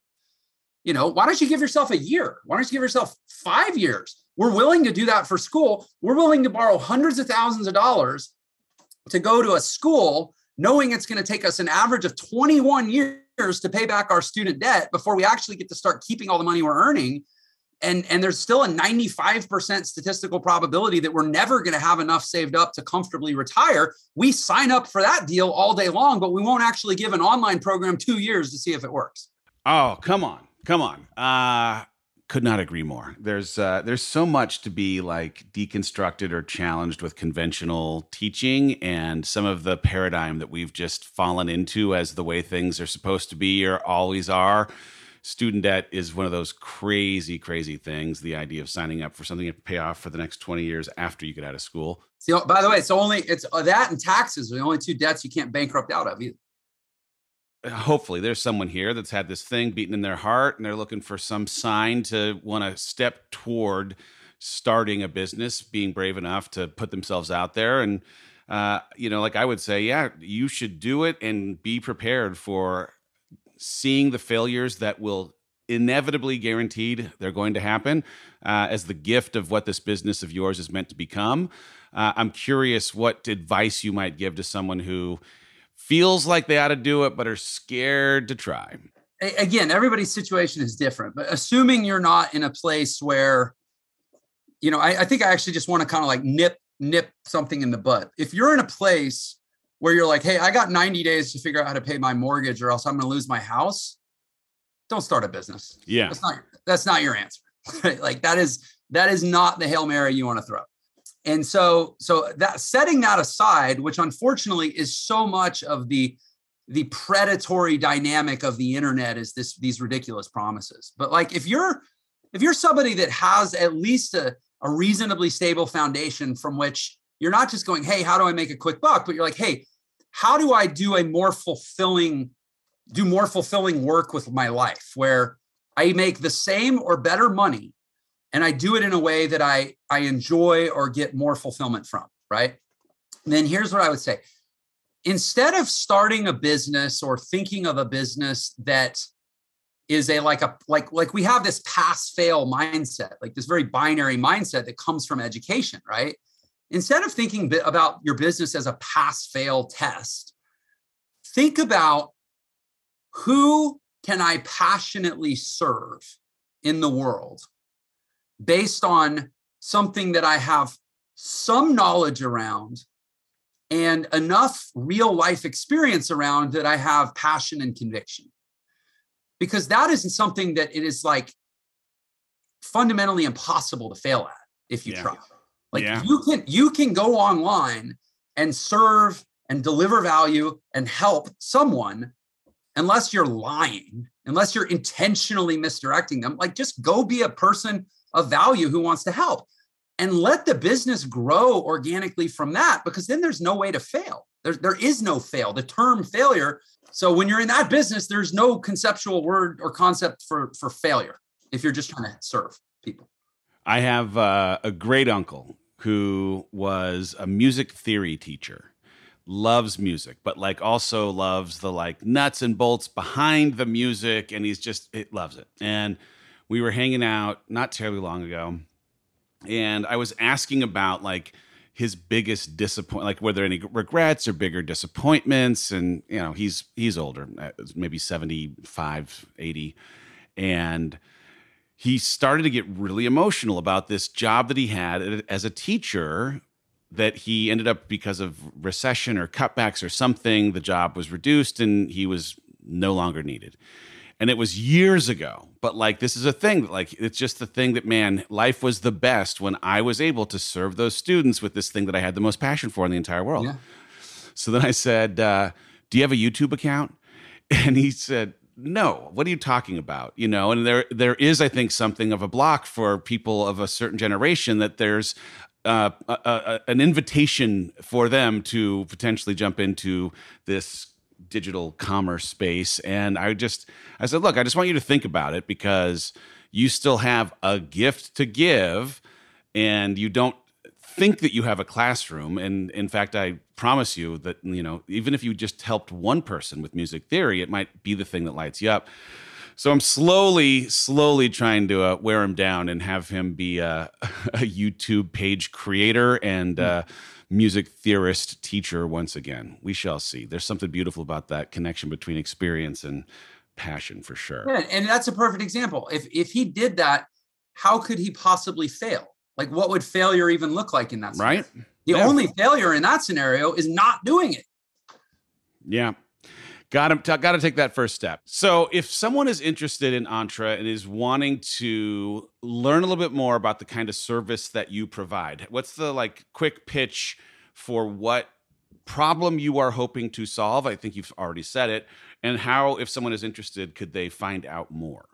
You know, why don't you give yourself a year? Why don't you give yourself five years? We're willing to do that for school. We're willing to borrow hundreds of thousands of dollars to go to a school, knowing it's going to take us an average of 21 years to pay back our student debt before we actually get to start keeping all the money we're earning. And, and there's still a 95% statistical probability that we're never going to have enough saved up to comfortably retire. We sign up for that deal all day long, but we won't actually give an online program two years to see if it works. Oh, come on. Come on. Uh could not agree more. There's uh, there's so much to be like deconstructed or challenged with conventional teaching and some of the paradigm that we've just fallen into as the way things are supposed to be or always are. Student debt is one of those crazy, crazy things. The idea of signing up for something to pay off for the next 20 years after you get out of school. See, by the way, it's only it's uh, that and taxes are the only two debts you can't bankrupt out of either hopefully there's someone here that's had this thing beaten in their heart and they're looking for some sign to want to step toward starting a business being brave enough to put themselves out there. And uh, you know like i would say yeah you should do it and be prepared for seeing the failures that will inevitably guaranteed they're going to happen uh, as the gift of what this business of yours is meant to become. Uh, i'm curious what advice you might give to someone who feels like they ought to do it, but are scared to try. Again, everybody's situation is different, but assuming you're not in a place where, you know, I, I think I actually just want to kind of like nip nip something in the butt. If you're in a place where you're like, hey, I got 90 days to figure out how to pay my mortgage, or else I'm going to lose my house. Don't start a business. Yeah, that's not that's not your answer. like that is that is not the hail mary you want to throw and so so that setting that aside which unfortunately is so much of the the predatory dynamic of the internet is this these ridiculous promises. But like if you're if you're somebody that has at least a, a reasonably stable foundation from which you're not just going hey how do i make a quick buck? But you're like hey how do i do a more fulfilling do more fulfilling work with my life where i make the same or better money and I do it in a way that I I enjoy or get more fulfillment from, right? Then here's what I would say. Instead of starting a business or thinking of a business that is a like a like like we have this pass fail mindset, like this very binary mindset that comes from education, right? Instead of thinking about your business as a pass fail test, think about who can I passionately serve in the world based on something that I have some knowledge around and enough real life experience around that I have passion and conviction. Because that isn't something that it is like fundamentally impossible to fail at if you yeah. try. Like yeah. you can you can go online and serve and deliver value and help someone unless you're lying, unless you're intentionally misdirecting them. Like just go be a person of value who wants to help and let the business grow organically from that because then there's no way to fail. There, there is no fail. The term failure. So when you're in that business, there's no conceptual word or concept for, for failure if you're just trying to serve people. I have uh, a great uncle who was a music theory teacher loves music but like also loves the like nuts and bolts behind the music and he's just it loves it and we were hanging out not terribly long ago, and I was asking about like his biggest disappoint like were there any regrets or bigger disappointments and you know he's he's older uh, maybe 75 80 and he started to get really emotional about this job that he had as a teacher that he ended up because of recession or cutbacks or something, the job was reduced and he was no longer needed. And it was years ago, but like this is a thing like it's just the thing that man, life was the best when I was able to serve those students with this thing that I had the most passion for in the entire world. Yeah. So then I said, uh, "Do you have a YouTube account?" And he said, no what are you talking about you know and there there is i think something of a block for people of a certain generation that there's uh, a, a, an invitation for them to potentially jump into this digital commerce space and i just i said look i just want you to think about it because you still have a gift to give and you don't think that you have a classroom. And in fact i promise you that you know even if you just helped one person with music theory it might be the thing that lights you up. So i'm slowly slowly trying to uh, wear him down and have him be a, a youtube page creator and uh, music theorist teacher once again we shall see there's something beautiful about that connection between experience and passion for sure yeah, and that's a perfect example if if he did that how could he possibly fail like, what would failure even look like in that? Scenario? Right. The yeah. only failure in that scenario is not doing it. Yeah. Got to, got to take that first step. So, if someone is interested in Entre and is wanting to learn a little bit more about the kind of service that you provide, what's the like quick pitch for what problem you are hoping to solve? I think you've already said it. And how, if someone is interested, could they find out more?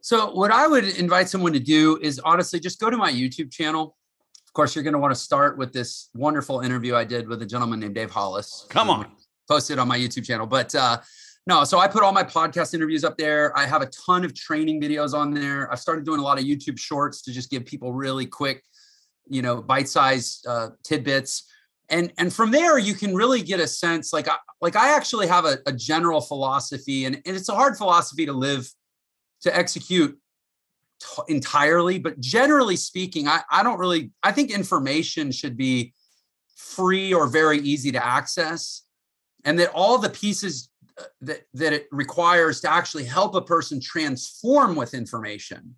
So, what I would invite someone to do is honestly just go to my YouTube channel. Of course, you're going to want to start with this wonderful interview I did with a gentleman named Dave Hollis. Come on. Posted on my YouTube channel. But uh, no, so I put all my podcast interviews up there. I have a ton of training videos on there. I've started doing a lot of YouTube shorts to just give people really quick, you know, bite-sized uh, tidbits. And and from there, you can really get a sense. Like, I, like I actually have a, a general philosophy, and, and it's a hard philosophy to live to execute t- entirely. But generally speaking, I, I don't really, I think information should be free or very easy to access. And that all the pieces uh, that, that it requires to actually help a person transform with information,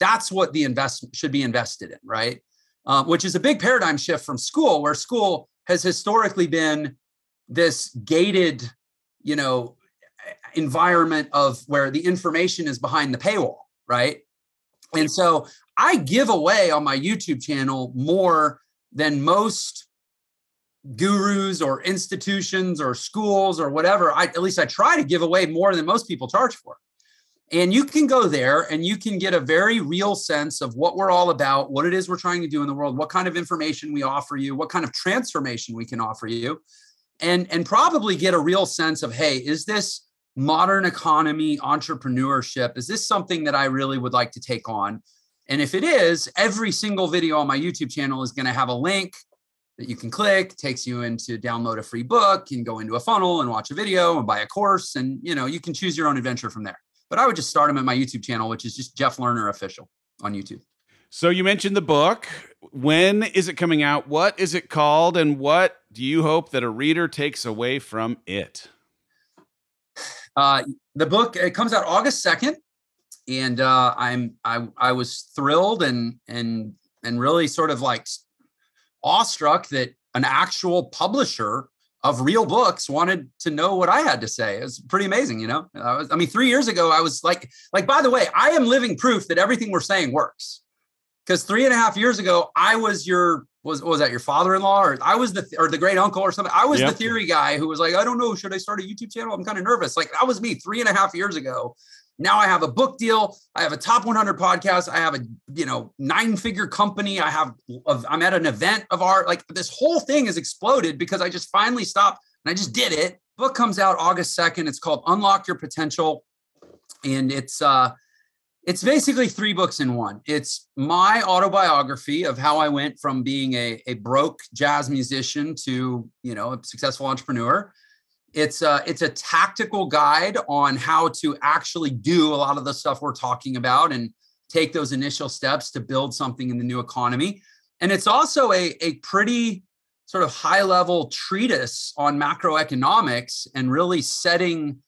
that's what the investment should be invested in, right? Uh, which is a big paradigm shift from school, where school has historically been this gated, you know, environment of where the information is behind the paywall, right? And so I give away on my YouTube channel more than most gurus or institutions or schools or whatever. I at least I try to give away more than most people charge for. And you can go there and you can get a very real sense of what we're all about, what it is we're trying to do in the world, what kind of information we offer you, what kind of transformation we can offer you, and and probably get a real sense of hey, is this modern economy entrepreneurship is this something that i really would like to take on and if it is every single video on my youtube channel is going to have a link that you can click takes you into download a free book and go into a funnel and watch a video and buy a course and you know you can choose your own adventure from there. But i would just start them at my youtube channel which is just jeff lerner official on youtube. So you mentioned the book. When is it coming out? What is it called? And what do you hope that a reader takes away from it? Uh, the book it comes out August second, and uh, I'm I I was thrilled and and and really sort of like awestruck that an actual publisher of real books wanted to know what I had to say. It was pretty amazing, you know. I, was, I mean, three years ago, I was like, like by the way, I am living proof that everything we're saying works. Because three and a half years ago, I was your was was that your father-in-law or I was the or the great uncle or something. I was yep. the theory guy who was like, I don't know, should I start a YouTube channel? I'm kind of nervous. Like that was me three and a half years ago. Now I have a book deal. I have a top 100 podcast. I have a you know nine figure company. I have I'm at an event of art. Like this whole thing has exploded because I just finally stopped and I just did it. Book comes out August 2nd. It's called Unlock Your Potential, and it's uh it's basically three books in one. It's my autobiography of how I went from being a, a broke jazz musician to, you know, a successful entrepreneur. It's a, it's a tactical guide on how to actually do a lot of the stuff we're talking about and take those initial steps to build something in the new economy. And it's also a, a pretty sort of high level treatise on macroeconomics and really setting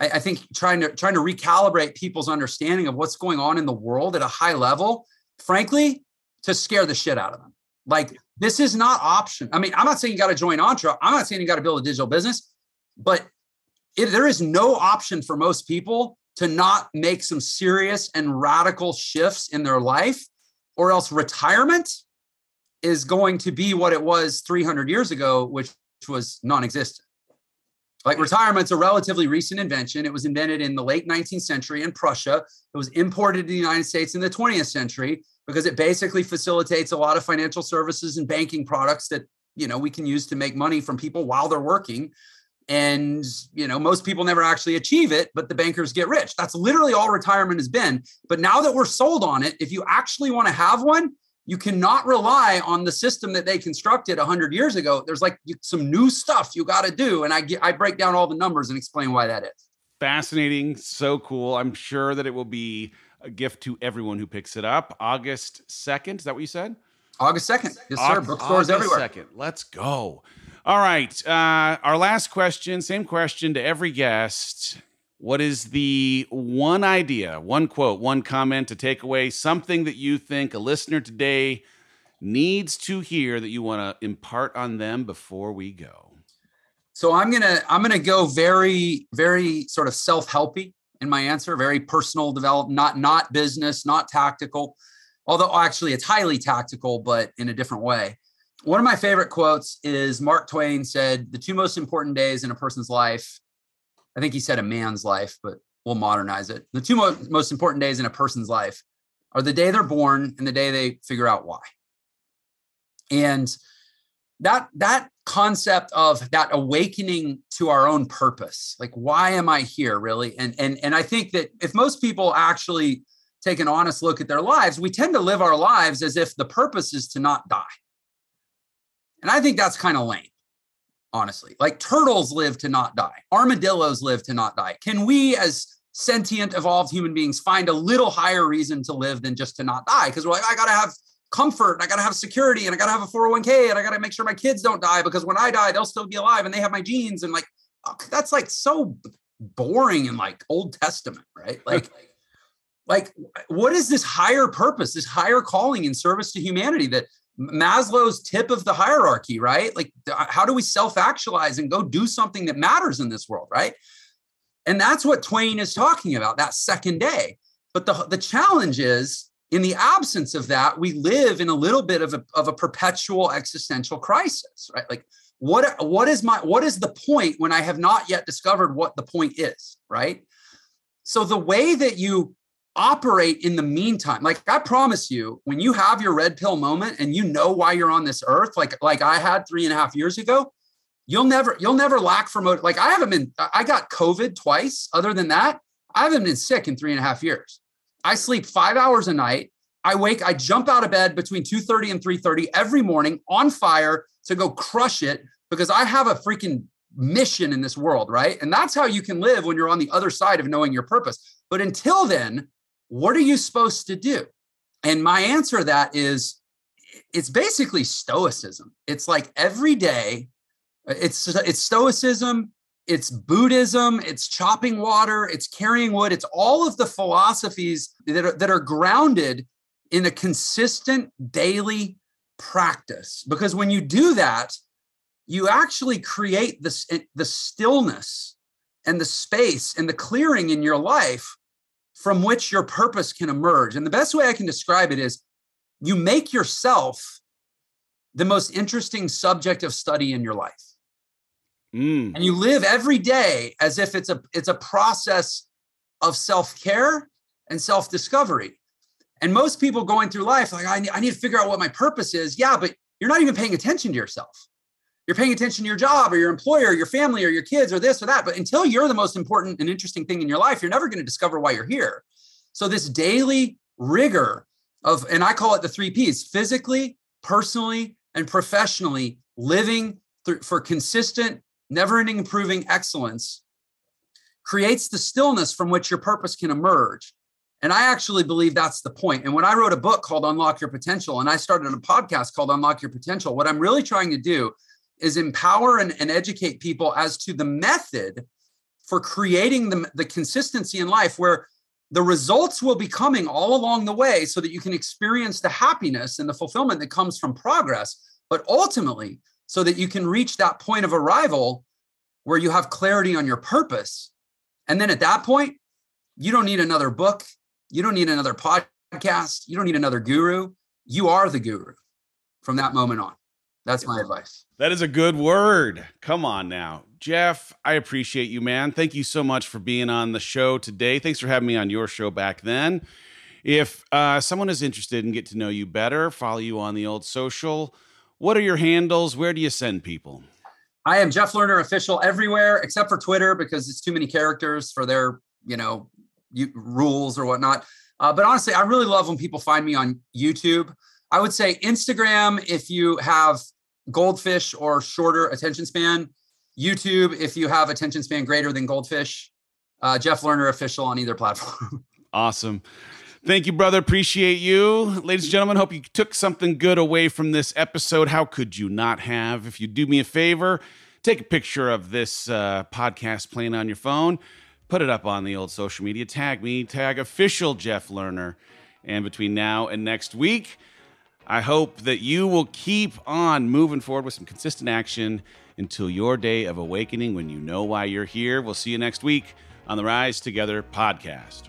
I, I think trying to trying to recalibrate people's understanding of what's going on in the world at a high level, frankly, to scare the shit out of them. Like this is not option. I mean, I'm not saying you got to join Entre. I'm not saying you got to build a digital business, but it, there is no option for most people to not make some serious and radical shifts in their life, or else retirement is going to be what it was 300 years ago, which was non existent. Like retirement's a relatively recent invention. It was invented in the late 19th century in Prussia. It was imported to the United States in the 20th century because it basically facilitates a lot of financial services and banking products that you know we can use to make money from people while they're working and you know most people never actually achieve it but the bankers get rich. That's literally all retirement has been. But now that we're sold on it if you actually want to have one you cannot rely on the system that they constructed 100 years ago. There's like some new stuff you got to do and i get i break down all the numbers and explain why that is. Fascinating. So cool. I'm sure that it will be a gift to everyone who picks it up. August 2nd is that what you said? August 2nd yes sir. Bookstores everywhere. 2nd let's go all right. Uh, our last question, same question to every guest. What is the one idea, one quote, one comment to take away, something that you think a listener today needs to hear that you want to impart on them before we go? So I'm gonna I'm gonna go very very sort of self helpy in my answer, very personal development, not not business, not tactical. Although actually it's highly tactical, but in a different way one of my favorite quotes is Mark Twain said, The two most important days in a person's life, I think he said a man's life, but we'll modernize it. The two mo- most important days in a person's life are the day they're born and the day they figure out why. And that that concept of that awakening to our own purpose like why am i here really and and and i think that if most people actually take an honest look at their lives we tend to live our lives as if the purpose is to not die and I think that's kind of lame, honestly. Like turtles live to not die, armadillos live to not die. Can we, as sentient, evolved human beings, find a little higher reason to live than just to not die? Because we're like, I got to have comfort, I got to have security, and I got to have a 401k, and I got to make sure my kids don't die because when I die, they'll still be alive and they have my genes. And like, that's like so boring in like Old Testament, right? Like, like what is this higher purpose, this higher calling in service to humanity that Maslow's tip of the hierarchy, right? Like, uh, how do we self actualize and go do something that matters in this world, right? And that's what Twain is talking about that second day. But the, the challenge is, in the absence of that, we live in a little bit of a, of a perpetual existential crisis, right? Like, what, what is my what is the point when I have not yet discovered what the point is, right? So the way that you operate in the meantime. Like i promise you when you have your red pill moment and you know why you're on this earth like like i had three and a half years ago you'll never you'll never lack for motive like i haven't been i got covid twice. Other than that i haven't been sick in three and a half years. I sleep five hours a night. I wake i jump out of bed between 2.30 and 3.30 every morning on fire to go crush it because i have a freaking mission in this world right? And that's how you can live when you're on the other side of knowing your purpose. But until then what are you supposed to do? And my answer to that is it's basically stoicism. It's like every day, uh, it's it's stoicism, it's Buddhism, it's chopping water, it's carrying wood, it's all of the philosophies that are, that are grounded in a consistent daily practice. Because when you do that, you actually create this eh, the stillness and the space and the clearing in your life from which your purpose can emerge. And the best way I can describe it is you make yourself the most interesting subject of study in your life. Mm. And you live every day as if it's a it's a process of self-care and self-discovery. And most people going through life like I need, I need to figure out what my purpose is. Yeah, but you're not even paying attention to yourself you're paying attention to your job or your employer, or your family or your kids or this or that. But until you're the most important and interesting thing in your life, you're never going to discover why you're here. So this daily rigor of, and I call it the three P's physically, personally, and professionally living through, for consistent, never ending improving excellence creates the stillness from which your purpose can emerge. And I actually believe that's the point. And when I wrote a book called Unlock Your Potential and I started a podcast called Unlock Your Potential, what I'm really trying to do is empower and, and educate people as to the method for creating the, the consistency in life where the results will be coming all along the way so that you can experience the happiness and the fulfillment that comes from progress, but ultimately, so that you can reach that point of arrival where you have clarity on your purpose. And then at that point, you don't need another book, you don't need another podcast, you don't need another guru. You are the guru from that moment on. That's my advice. That is a good word. Come on now. Jeff, I appreciate you, man. Thank you so much for being on the show today. Thanks for having me on your show back then. If uh, someone is interested in get to know you better, follow you on the old social, what are your handles? Where do you send people? I am Jeff Lerner official everywhere except for Twitter because it's too many characters for their, you know, rules or whatnot. Uh, but honestly, I really love when people find me on YouTube. I would say Instagram if you have goldfish or shorter attention span. YouTube if you have attention span greater than goldfish. Uh, Jeff Lerner official on either platform. awesome. Thank you, brother. Appreciate you. Ladies and gentlemen, hope you took something good away from this episode. How could you not have? If you do me a favor, take a picture of this uh, podcast playing on your phone, put it up on the old social media, tag me, tag official Jeff Lerner. And between now and next week, I hope that you will keep on moving forward with some consistent action until your day of awakening when you know why you're here. We'll see you next week on the Rise Together podcast.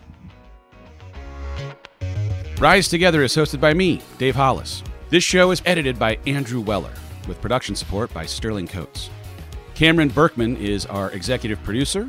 Rise Together is hosted by me, Dave Hollis. This show is edited by Andrew Weller, with production support by Sterling Coates. Cameron Berkman is our executive producer.